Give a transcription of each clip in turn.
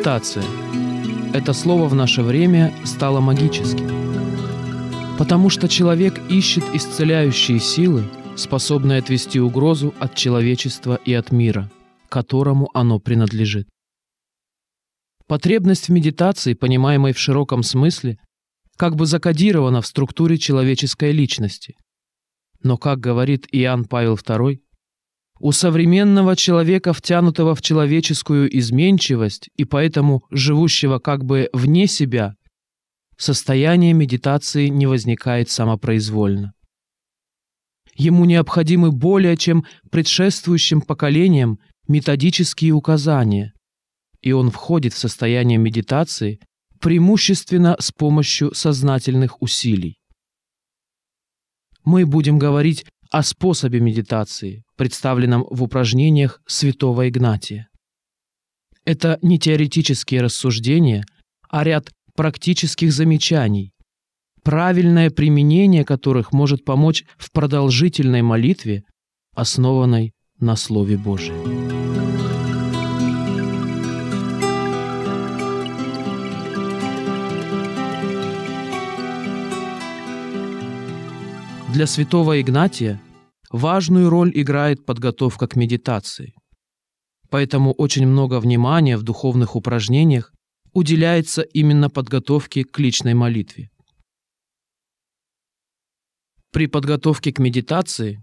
Медитация. Это слово в наше время стало магическим. Потому что человек ищет исцеляющие силы, способные отвести угрозу от человечества и от мира, которому оно принадлежит. Потребность в медитации, понимаемой в широком смысле, как бы закодирована в структуре человеческой личности. Но, как говорит Иоанн Павел II, у современного человека, втянутого в человеческую изменчивость и поэтому живущего как бы вне себя, состояние медитации не возникает самопроизвольно. Ему необходимы более чем предшествующим поколениям методические указания, и он входит в состояние медитации преимущественно с помощью сознательных усилий. Мы будем говорить о способе медитации, представленном в упражнениях святого Игнатия. Это не теоретические рассуждения, а ряд практических замечаний, правильное применение которых может помочь в продолжительной молитве, основанной на Слове Божьем. Для святого Игнатия важную роль играет подготовка к медитации. Поэтому очень много внимания в духовных упражнениях уделяется именно подготовке к личной молитве. При подготовке к медитации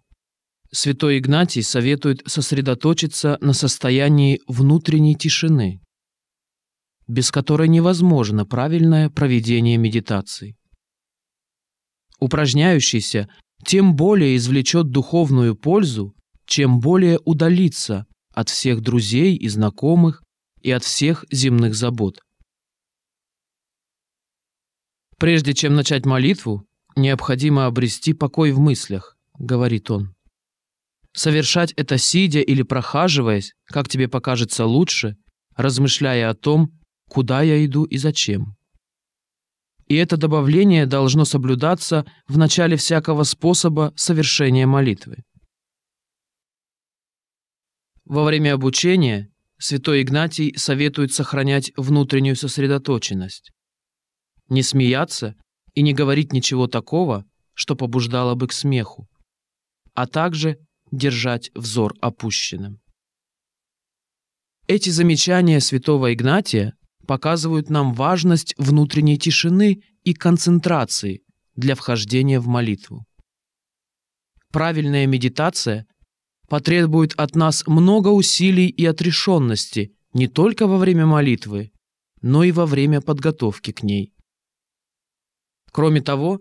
святой Игнатий советует сосредоточиться на состоянии внутренней тишины, без которой невозможно правильное проведение медитации. Упражняющийся тем более извлечет духовную пользу, чем более удалится от всех друзей и знакомых и от всех земных забот. Прежде чем начать молитву, необходимо обрести покой в мыслях, говорит он. Совершать это сидя или прохаживаясь, как тебе покажется лучше, размышляя о том, куда я иду и зачем и это добавление должно соблюдаться в начале всякого способа совершения молитвы. Во время обучения святой Игнатий советует сохранять внутреннюю сосредоточенность, не смеяться и не говорить ничего такого, что побуждало бы к смеху, а также держать взор опущенным. Эти замечания святого Игнатия показывают нам важность внутренней тишины и концентрации для вхождения в молитву. Правильная медитация потребует от нас много усилий и отрешенности не только во время молитвы, но и во время подготовки к ней. Кроме того,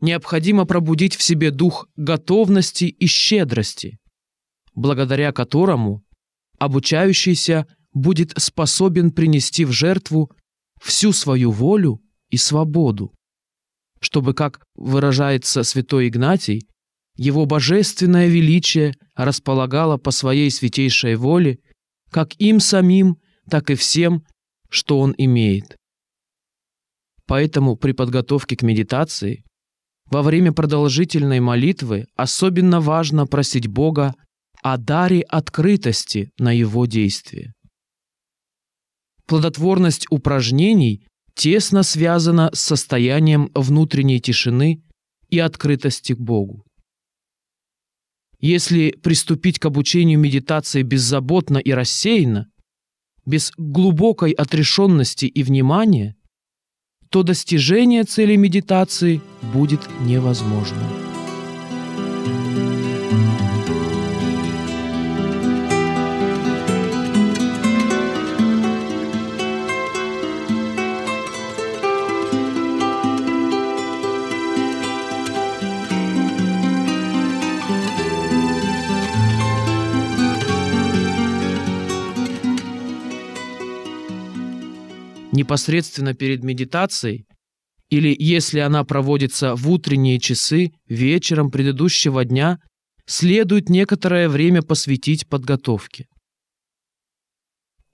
необходимо пробудить в себе дух готовности и щедрости, благодаря которому обучающийся будет способен принести в жертву всю свою волю и свободу, чтобы, как выражается святой Игнатий, его божественное величие располагало по своей святейшей воле как им самим, так и всем, что он имеет. Поэтому при подготовке к медитации во время продолжительной молитвы особенно важно просить Бога о даре открытости на Его действие. Плодотворность упражнений тесно связана с состоянием внутренней тишины и открытости к Богу. Если приступить к обучению медитации беззаботно и рассеянно, без глубокой отрешенности и внимания, то достижение цели медитации будет невозможно. Непосредственно перед медитацией, или если она проводится в утренние часы, вечером предыдущего дня, следует некоторое время посвятить подготовке.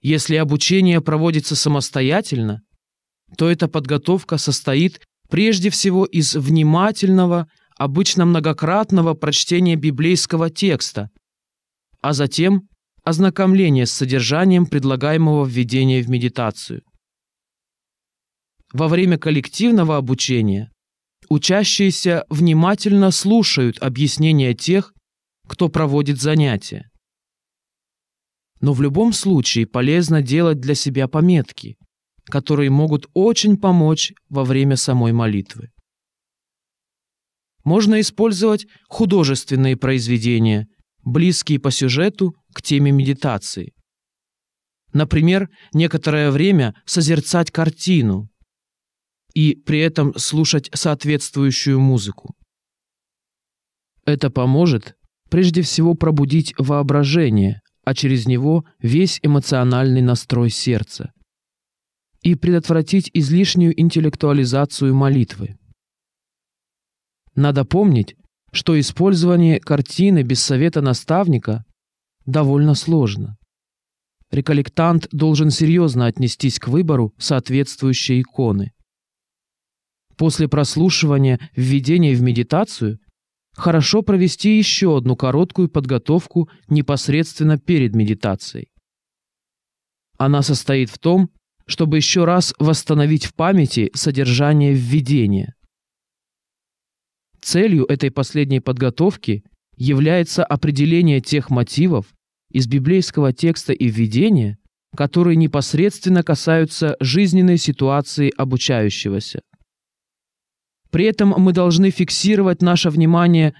Если обучение проводится самостоятельно, то эта подготовка состоит прежде всего из внимательного, обычно многократного прочтения библейского текста, а затем ознакомление с содержанием предлагаемого введения в медитацию. Во время коллективного обучения учащиеся внимательно слушают объяснения тех, кто проводит занятия. Но в любом случае полезно делать для себя пометки, которые могут очень помочь во время самой молитвы. Можно использовать художественные произведения, близкие по сюжету к теме медитации. Например, некоторое время созерцать картину и при этом слушать соответствующую музыку. Это поможет прежде всего пробудить воображение, а через него весь эмоциональный настрой сердца и предотвратить излишнюю интеллектуализацию молитвы. Надо помнить, что использование картины без совета наставника довольно сложно. Реколлектант должен серьезно отнестись к выбору соответствующей иконы. После прослушивания введения в медитацию хорошо провести еще одну короткую подготовку непосредственно перед медитацией. Она состоит в том, чтобы еще раз восстановить в памяти содержание введения. Целью этой последней подготовки является определение тех мотивов из библейского текста и введения, которые непосредственно касаются жизненной ситуации обучающегося. При этом мы должны фиксировать наше внимание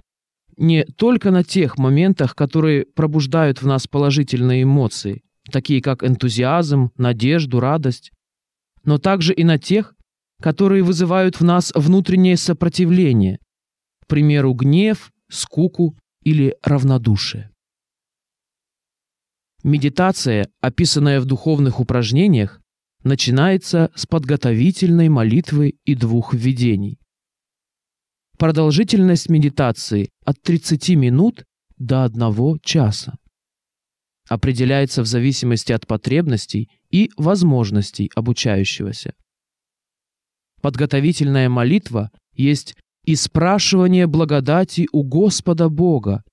не только на тех моментах, которые пробуждают в нас положительные эмоции, такие как энтузиазм, надежду, радость, но также и на тех, которые вызывают в нас внутреннее сопротивление, к примеру, гнев, скуку или равнодушие. Медитация, описанная в духовных упражнениях, начинается с подготовительной молитвы и двух введений. Продолжительность медитации от 30 минут до 1 часа. Определяется в зависимости от потребностей и возможностей обучающегося. Подготовительная молитва есть и спрашивание благодати у Господа Бога,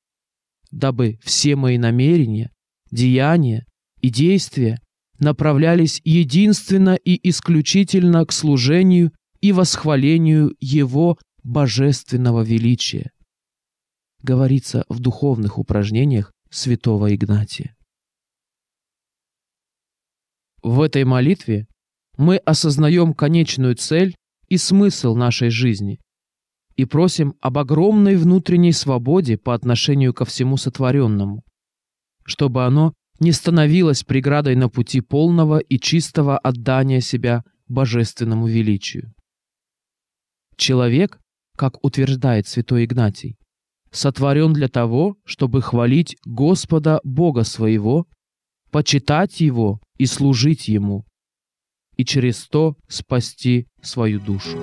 дабы все мои намерения, деяния и действия направлялись единственно и исключительно к служению и восхвалению Его божественного величия, говорится в духовных упражнениях святого Игнатия. В этой молитве мы осознаем конечную цель и смысл нашей жизни – и просим об огромной внутренней свободе по отношению ко всему сотворенному, чтобы оно не становилось преградой на пути полного и чистого отдания себя божественному величию. Человек, как утверждает святой Игнатий, сотворен для того, чтобы хвалить Господа Бога своего, почитать Его и служить Ему, и через то спасти свою душу.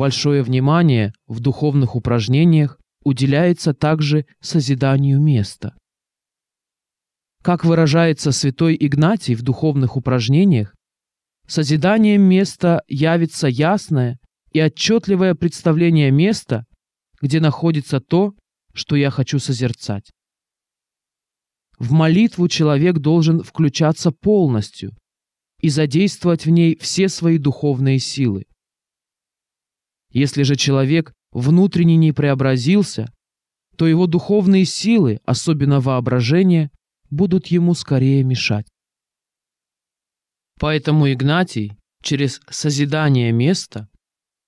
Большое внимание в духовных упражнениях уделяется также созиданию места. Как выражается святой Игнатий в духовных упражнениях, созиданием места явится ясное и отчетливое представление места, где находится то, что я хочу созерцать. В молитву человек должен включаться полностью и задействовать в ней все свои духовные силы. Если же человек внутренне не преобразился, то его духовные силы, особенно воображение, будут ему скорее мешать. Поэтому Игнатий через созидание места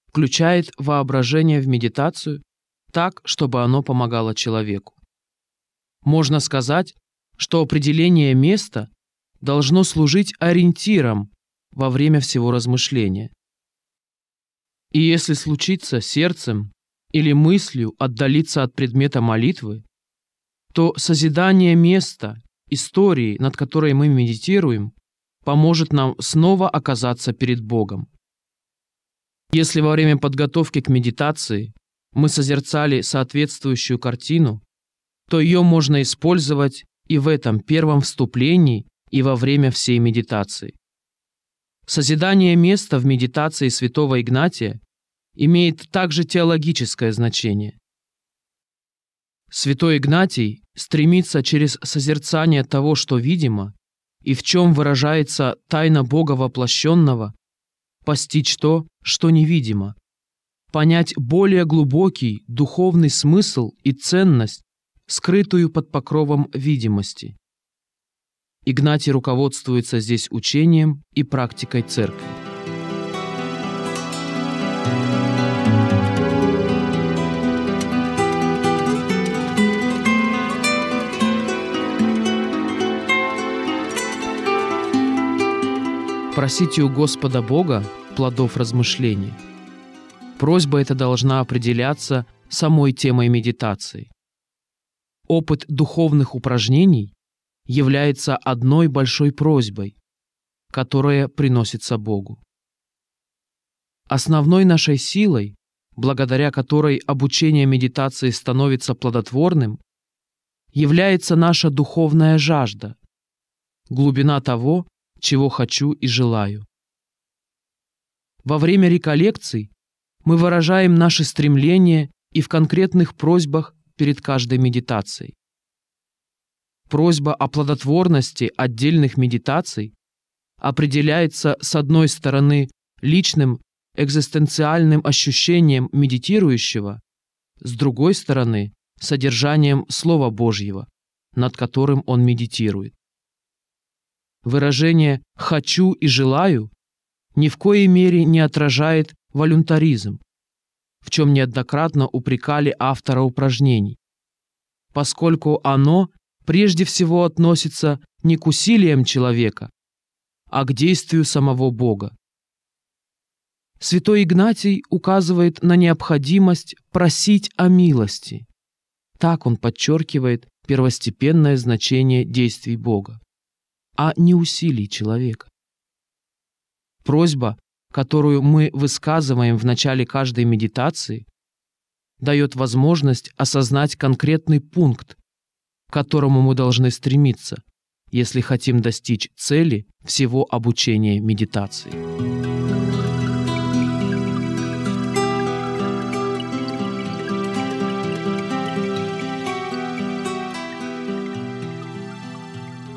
включает воображение в медитацию так, чтобы оно помогало человеку. Можно сказать, что определение места должно служить ориентиром во время всего размышления. И если случится сердцем или мыслью отдалиться от предмета молитвы, то созидание места, истории, над которой мы медитируем, поможет нам снова оказаться перед Богом. Если во время подготовки к медитации мы созерцали соответствующую картину, то ее можно использовать и в этом первом вступлении, и во время всей медитации. Созидание места в медитации святого Игнатия имеет также теологическое значение. Святой Игнатий стремится через созерцание того, что видимо, и в чем выражается тайна Бога воплощенного, постичь то, что невидимо, понять более глубокий духовный смысл и ценность, скрытую под покровом видимости. Игнатий руководствуется здесь учением и практикой церкви. Просите у Господа Бога плодов размышлений. Просьба эта должна определяться самой темой медитации. Опыт духовных упражнений является одной большой просьбой, которая приносится Богу. Основной нашей силой, благодаря которой обучение медитации становится плодотворным, является наша духовная жажда, глубина того, чего хочу и желаю. Во время реколлекций мы выражаем наши стремления и в конкретных просьбах перед каждой медитацией. Просьба о плодотворности отдельных медитаций определяется, с одной стороны, личным экзистенциальным ощущением медитирующего, с другой стороны, содержанием Слова Божьего, над которым он медитирует. Выражение «хочу» и «желаю» ни в коей мере не отражает волюнтаризм, в чем неоднократно упрекали автора упражнений, поскольку оно прежде всего относится не к усилиям человека, а к действию самого Бога. Святой Игнатий указывает на необходимость просить о милости. Так он подчеркивает первостепенное значение действий Бога а не усилий человека. Просьба, которую мы высказываем в начале каждой медитации, дает возможность осознать конкретный пункт, к которому мы должны стремиться, если хотим достичь цели всего обучения медитации.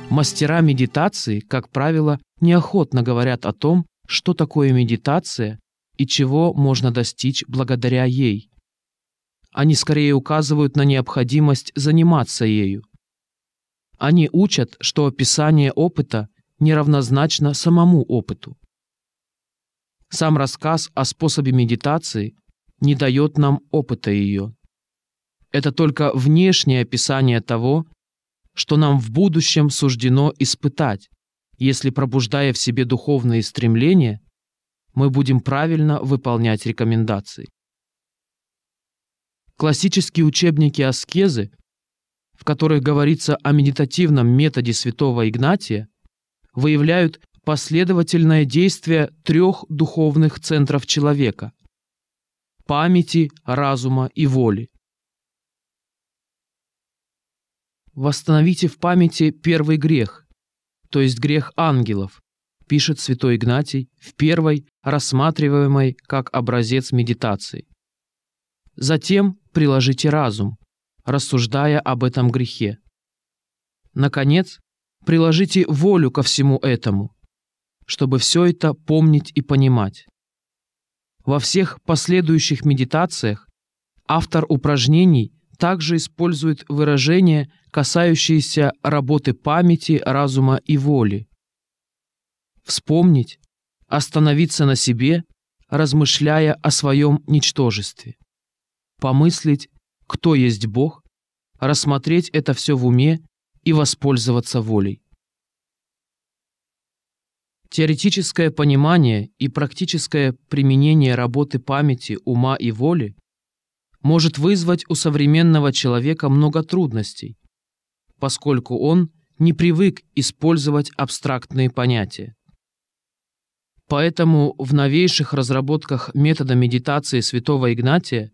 Мастера медитации, как правило, неохотно говорят о том, что такое медитация и чего можно достичь благодаря ей. Они скорее указывают на необходимость заниматься ею. Они учат, что описание опыта неравнозначно самому опыту. Сам рассказ о способе медитации не дает нам опыта ее. Это только внешнее описание того, что нам в будущем суждено испытать, если, пробуждая в себе духовные стремления, мы будем правильно выполнять рекомендации. Классические учебники аскезы, в которых говорится о медитативном методе святого Игнатия, выявляют последовательное действие трех духовных центров человека – памяти, разума и воли. восстановите в памяти первый грех, то есть грех ангелов, пишет святой Игнатий в первой, рассматриваемой как образец медитации. Затем приложите разум, рассуждая об этом грехе. Наконец, приложите волю ко всему этому, чтобы все это помнить и понимать. Во всех последующих медитациях автор упражнений также использует выражения, касающиеся работы памяти, разума и воли. Вспомнить, остановиться на себе, размышляя о своем ничтожестве. Помыслить, кто есть Бог, рассмотреть это все в уме и воспользоваться волей. Теоретическое понимание и практическое применение работы памяти, ума и воли может вызвать у современного человека много трудностей, поскольку он не привык использовать абстрактные понятия. Поэтому в новейших разработках метода медитации святого Игнатия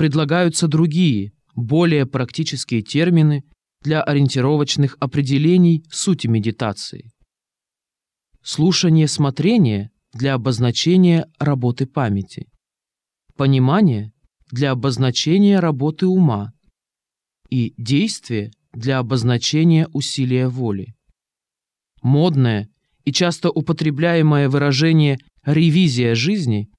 предлагаются другие, более практические термины для ориентировочных определений сути медитации. слушание смотрения для обозначения работы памяти, понимание для обозначения работы ума и действие для обозначения усилия воли. Модное и часто употребляемое выражение «ревизия жизни»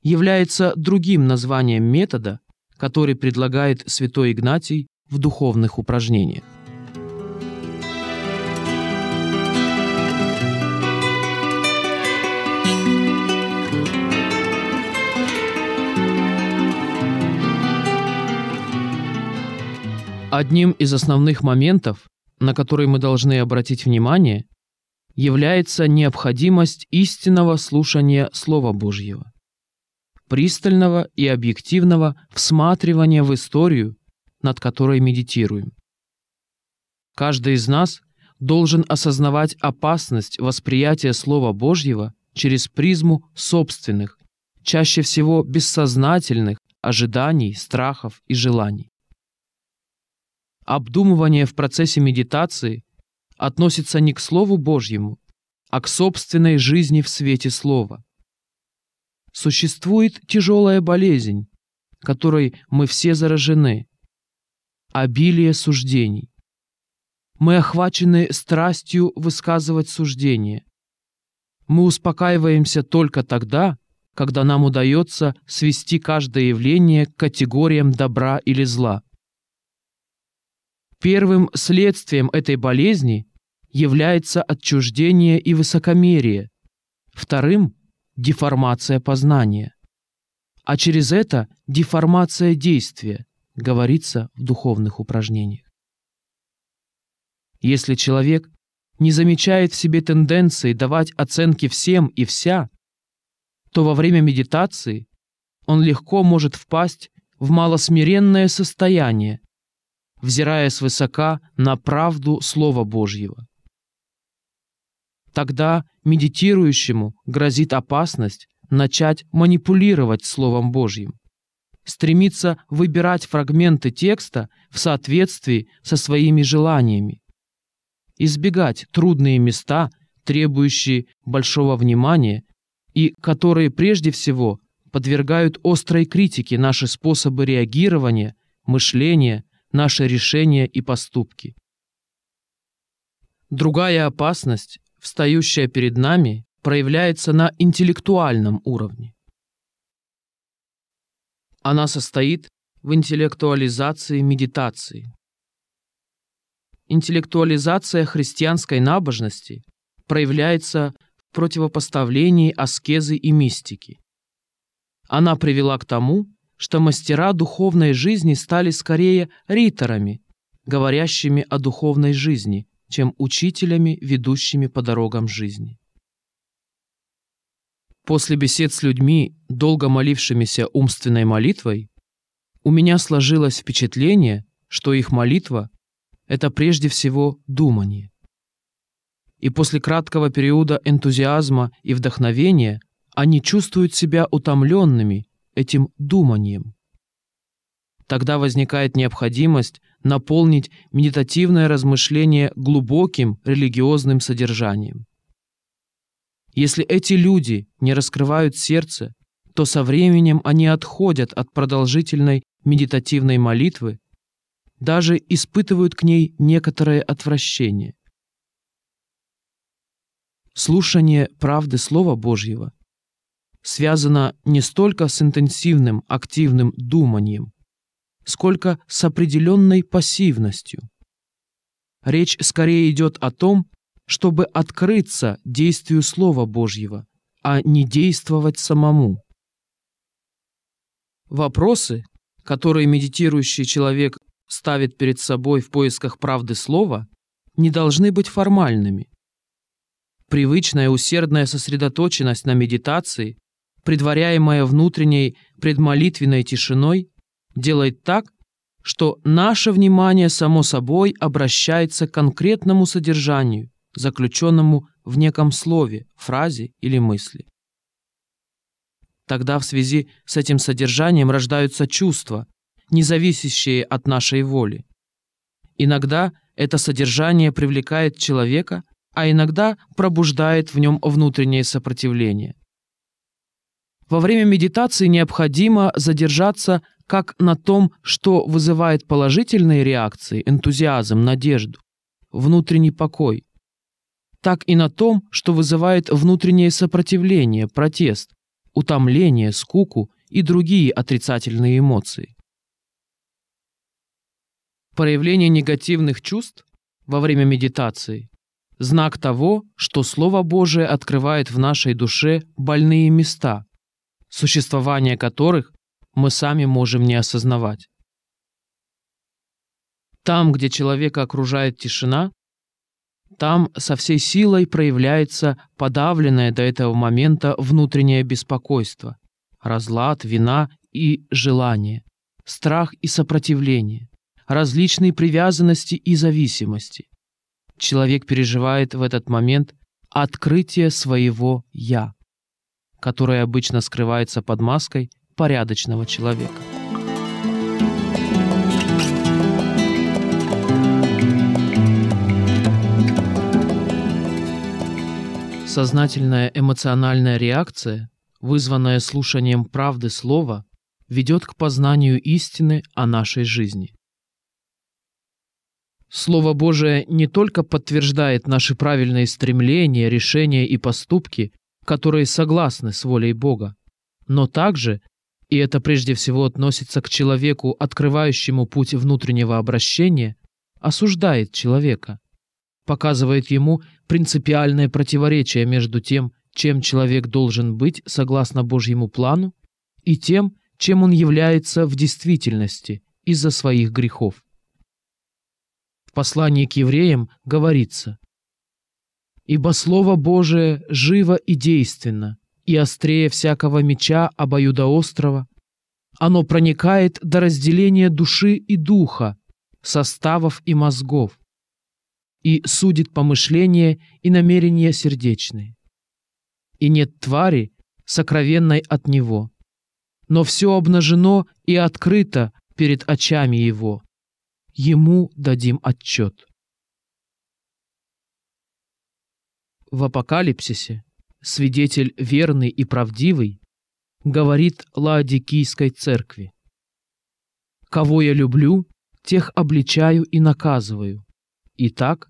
является другим названием метода, который предлагает святой Игнатий в духовных упражнениях. Одним из основных моментов, на который мы должны обратить внимание, является необходимость истинного слушания Слова Божьего, пристального и объективного всматривания в историю, над которой медитируем. Каждый из нас должен осознавать опасность восприятия Слова Божьего через призму собственных, чаще всего бессознательных ожиданий, страхов и желаний. Обдумывание в процессе медитации относится не к Слову Божьему, а к собственной жизни в свете Слова. Существует тяжелая болезнь, которой мы все заражены – обилие суждений. Мы охвачены страстью высказывать суждения. Мы успокаиваемся только тогда, когда нам удается свести каждое явление к категориям добра или зла – Первым следствием этой болезни является отчуждение и высокомерие, вторым – деформация познания, а через это деформация действия, говорится в духовных упражнениях. Если человек не замечает в себе тенденции давать оценки всем и вся, то во время медитации он легко может впасть в малосмиренное состояние, взирая свысока на правду Слова Божьего. Тогда медитирующему грозит опасность начать манипулировать Словом Божьим, стремиться выбирать фрагменты текста в соответствии со своими желаниями, избегать трудные места, требующие большого внимания и которые прежде всего подвергают острой критике наши способы реагирования, мышления, наши решения и поступки. Другая опасность, встающая перед нами, проявляется на интеллектуальном уровне. Она состоит в интеллектуализации медитации. Интеллектуализация христианской набожности проявляется в противопоставлении аскезы и мистики. Она привела к тому, что мастера духовной жизни стали скорее риторами, говорящими о духовной жизни, чем учителями, ведущими по дорогам жизни. После бесед с людьми, долго молившимися умственной молитвой, у меня сложилось впечатление, что их молитва – это прежде всего думание. И после краткого периода энтузиазма и вдохновения они чувствуют себя утомленными этим думанием. Тогда возникает необходимость наполнить медитативное размышление глубоким религиозным содержанием. Если эти люди не раскрывают сердце, то со временем они отходят от продолжительной медитативной молитвы, даже испытывают к ней некоторое отвращение. Слушание правды Слова Божьего связано не столько с интенсивным активным думанием, сколько с определенной пассивностью. Речь скорее идет о том, чтобы открыться действию Слова Божьего, а не действовать самому. Вопросы, которые медитирующий человек ставит перед собой в поисках правды Слова, не должны быть формальными. Привычная усердная сосредоточенность на медитации предваряемая внутренней предмолитвенной тишиной, делает так, что наше внимание само собой обращается к конкретному содержанию, заключенному в неком слове, фразе или мысли. Тогда в связи с этим содержанием рождаются чувства, не зависящие от нашей воли. Иногда это содержание привлекает человека а иногда пробуждает в нем внутреннее сопротивление. Во время медитации необходимо задержаться как на том, что вызывает положительные реакции, энтузиазм, надежду, внутренний покой, так и на том, что вызывает внутреннее сопротивление, протест, утомление, скуку и другие отрицательные эмоции. Проявление негативных чувств во время медитации – знак того, что Слово Божие открывает в нашей душе больные места, существование которых мы сами можем не осознавать. Там, где человека окружает тишина, там со всей силой проявляется подавленное до этого момента внутреннее беспокойство, разлад, вина и желание, страх и сопротивление, различные привязанности и зависимости. Человек переживает в этот момент открытие своего «я», которое обычно скрывается под маской порядочного человека. Сознательная эмоциональная реакция, вызванная слушанием правды слова, ведет к познанию истины о нашей жизни. Слово Божие не только подтверждает наши правильные стремления, решения и поступки, которые согласны с волей Бога, но также, и это прежде всего относится к человеку, открывающему путь внутреннего обращения, осуждает человека, показывает ему принципиальное противоречие между тем, чем человек должен быть согласно Божьему плану, и тем, чем он является в действительности из-за своих грехов. В послании к евреям говорится «Ибо Слово Божие живо и действенно, и острее всякого меча обоюдоострого, оно проникает до разделения души и духа, составов и мозгов, и судит помышления и намерения сердечные. И нет твари, сокровенной от него, но все обнажено и открыто перед очами его. Ему дадим отчет. В Апокалипсисе свидетель верный и правдивый говорит Лаодикийской церкви. «Кого я люблю, тех обличаю и наказываю. Итак,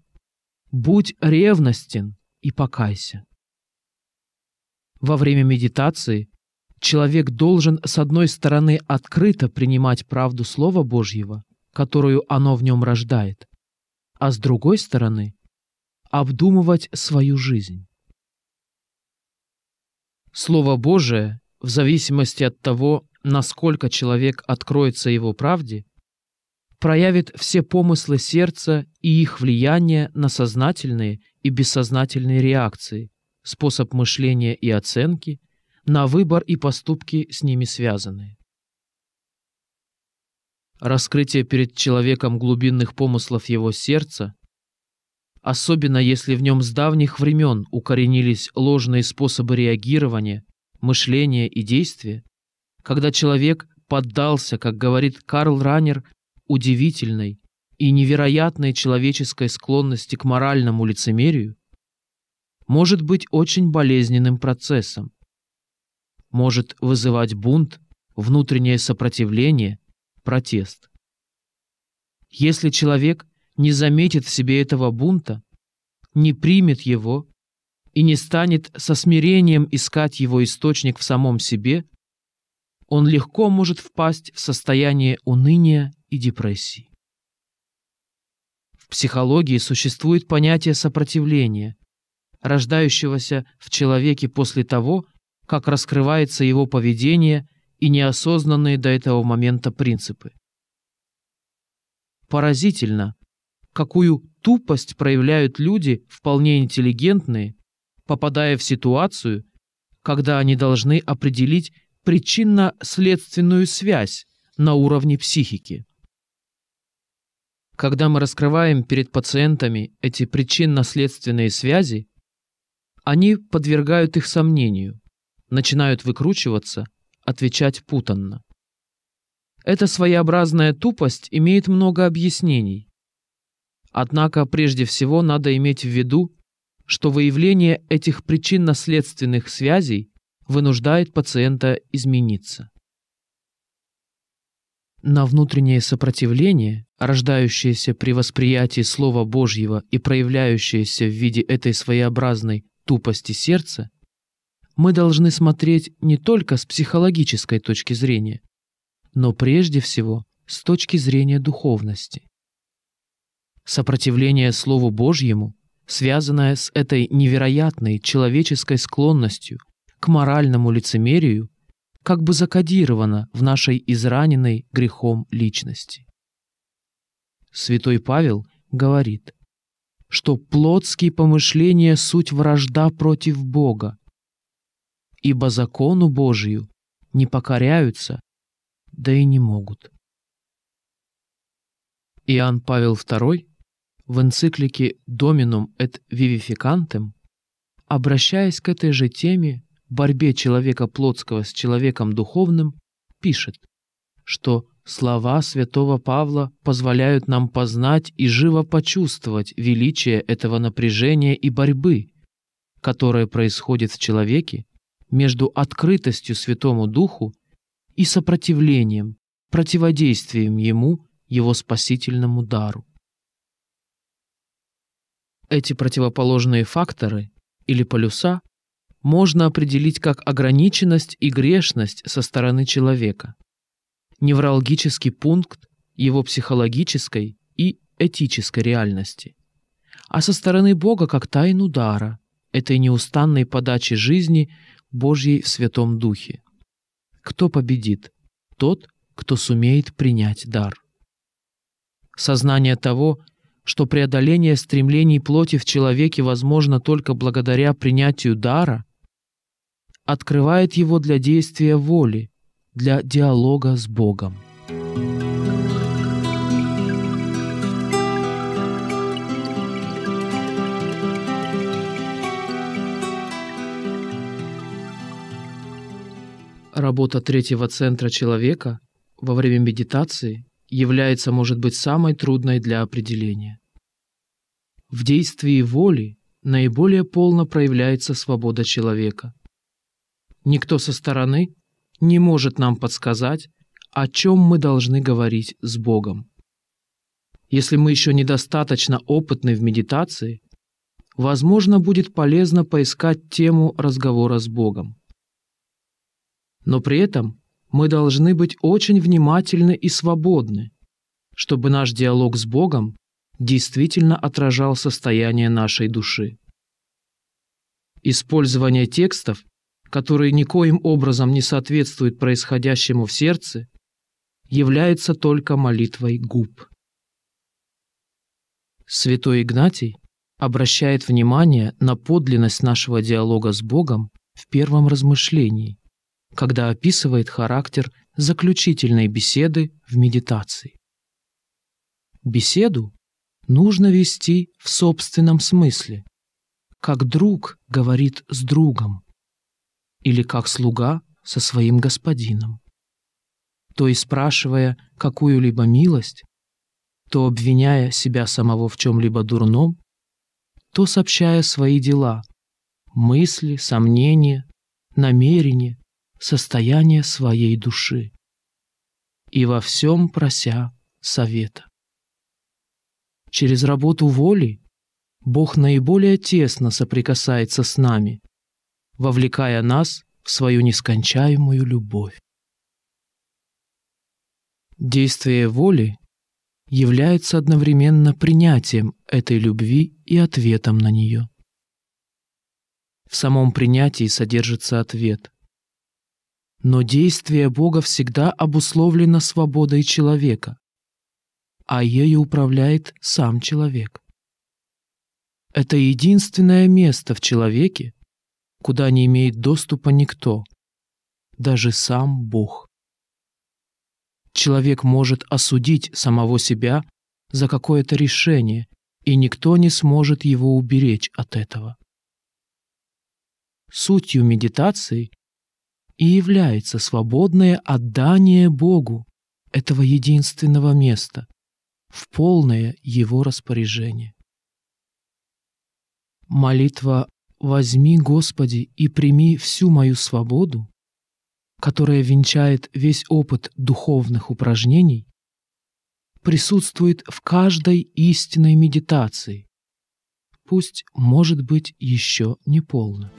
Будь ревностен и покайся. Во время медитации человек должен, с одной стороны, открыто принимать правду Слова Божьего, которую оно в нем рождает, а с другой стороны, обдумывать свою жизнь. Слово Божие, в зависимости от того, насколько человек откроется его правде, проявит все помыслы сердца и их влияние на сознательные и бессознательные реакции, способ мышления и оценки, на выбор и поступки с ними связанные. Раскрытие перед человеком глубинных помыслов его сердца, особенно если в нем с давних времен укоренились ложные способы реагирования, мышления и действия, когда человек поддался, как говорит Карл Раннер, удивительной и невероятной человеческой склонности к моральному лицемерию может быть очень болезненным процессом, может вызывать бунт, внутреннее сопротивление, протест. Если человек не заметит в себе этого бунта, не примет его и не станет со смирением искать его источник в самом себе, он легко может впасть в состояние уныния и депрессии. В психологии существует понятие сопротивления, рождающегося в человеке после того, как раскрывается его поведение и неосознанные до этого момента принципы. Поразительно, какую тупость проявляют люди, вполне интеллигентные, попадая в ситуацию, когда они должны определить причинно-следственную связь на уровне психики. Когда мы раскрываем перед пациентами эти причинно-следственные связи, они подвергают их сомнению, начинают выкручиваться, отвечать путанно. Эта своеобразная тупость имеет много объяснений. Однако прежде всего надо иметь в виду, что выявление этих причинно-следственных связей вынуждает пациента измениться. На внутреннее сопротивление, рождающееся при восприятии Слова Божьего и проявляющееся в виде этой своеобразной тупости сердца, мы должны смотреть не только с психологической точки зрения, но прежде всего с точки зрения духовности. Сопротивление Слову Божьему, связанное с этой невероятной человеческой склонностью к моральному лицемерию, как бы закодировано в нашей израненной грехом личности. Святой Павел говорит, что плотские помышления — суть вражда против Бога, ибо закону Божию не покоряются, да и не могут. Иоанн Павел II в энциклике «Dominum et Vivificantem», обращаясь к этой же теме, борьбе человека плотского с человеком духовным, пишет, что слова святого Павла позволяют нам познать и живо почувствовать величие этого напряжения и борьбы, которое происходит в человеке между открытостью Святому Духу и сопротивлением, противодействием Ему, Его спасительному дару. Эти противоположные факторы или полюса можно определить как ограниченность и грешность со стороны человека, неврологический пункт его психологической и этической реальности, а со стороны Бога как тайну дара, этой неустанной подачи жизни Божьей в Святом Духе. Кто победит? Тот, кто сумеет принять дар. Сознание того, что преодоление стремлений плоти в человеке возможно только благодаря принятию дара, открывает его для действия воли, для диалога с Богом. Работа третьего центра человека во время медитации является, может быть, самой трудной для определения. В действии воли наиболее полно проявляется свобода человека. Никто со стороны не может нам подсказать, о чем мы должны говорить с Богом. Если мы еще недостаточно опытны в медитации, возможно, будет полезно поискать тему разговора с Богом. Но при этом мы должны быть очень внимательны и свободны, чтобы наш диалог с Богом действительно отражал состояние нашей души. Использование текстов, которые никоим образом не соответствуют происходящему в сердце, является только молитвой губ. Святой Игнатий обращает внимание на подлинность нашего диалога с Богом в первом размышлении, когда описывает характер заключительной беседы в медитации. Беседу нужно вести в собственном смысле, как друг говорит с другом, или как слуга со своим господином. То и спрашивая какую-либо милость, то обвиняя себя самого в чем-либо дурном, то сообщая свои дела, мысли, сомнения, намерения, состояние своей души и во всем прося совета. Через работу воли Бог наиболее тесно соприкасается с нами, вовлекая нас в свою нескончаемую любовь. Действие воли является одновременно принятием этой любви и ответом на нее. В самом принятии содержится ответ, но действие Бога всегда обусловлено свободой человека, а ею управляет сам человек. Это единственное место в человеке, куда не имеет доступа никто, даже сам Бог. Человек может осудить самого себя за какое-то решение, и никто не сможет его уберечь от этого. Сутью медитации и является свободное отдание Богу этого единственного места в полное Его распоряжение. Молитва «Возьми, Господи, и прими всю мою свободу», которая венчает весь опыт духовных упражнений, присутствует в каждой истинной медитации, пусть, может быть, еще не полно.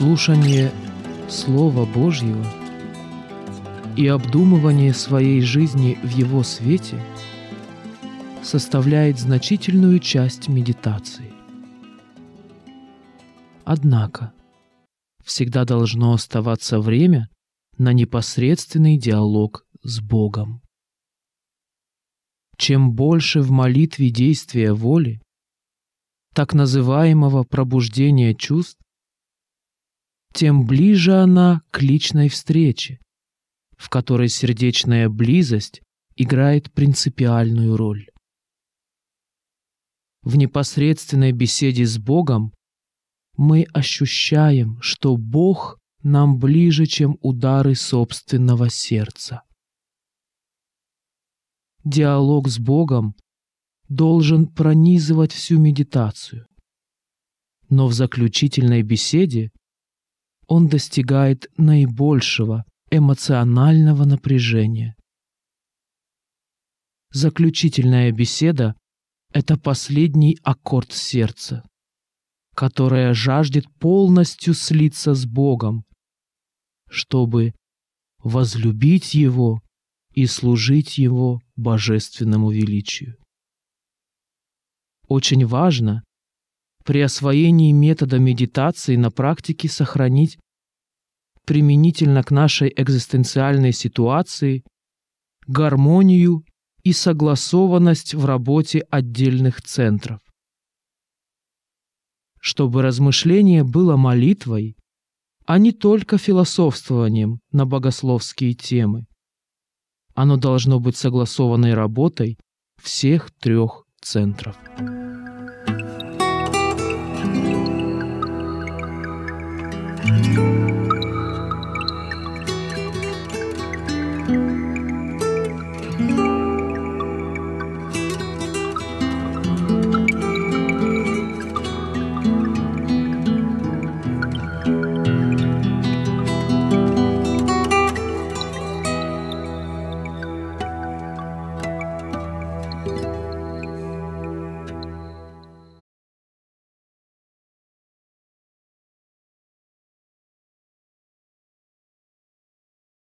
Слушание Слова Божьего и обдумывание своей жизни в его свете составляет значительную часть медитации. Однако, всегда должно оставаться время на непосредственный диалог с Богом. Чем больше в молитве действия воли, так называемого пробуждения чувств, тем ближе она к личной встрече, в которой сердечная близость играет принципиальную роль. В непосредственной беседе с Богом мы ощущаем, что Бог нам ближе, чем удары собственного сердца. Диалог с Богом должен пронизывать всю медитацию. Но в заключительной беседе он достигает наибольшего эмоционального напряжения. Заключительная беседа — это последний аккорд сердца, которое жаждет полностью слиться с Богом, чтобы возлюбить Его и служить Его божественному величию. Очень важно, при освоении метода медитации на практике сохранить применительно к нашей экзистенциальной ситуации гармонию и согласованность в работе отдельных центров. Чтобы размышление было молитвой, а не только философствованием на богословские темы. Оно должно быть согласованной работой всех трех центров.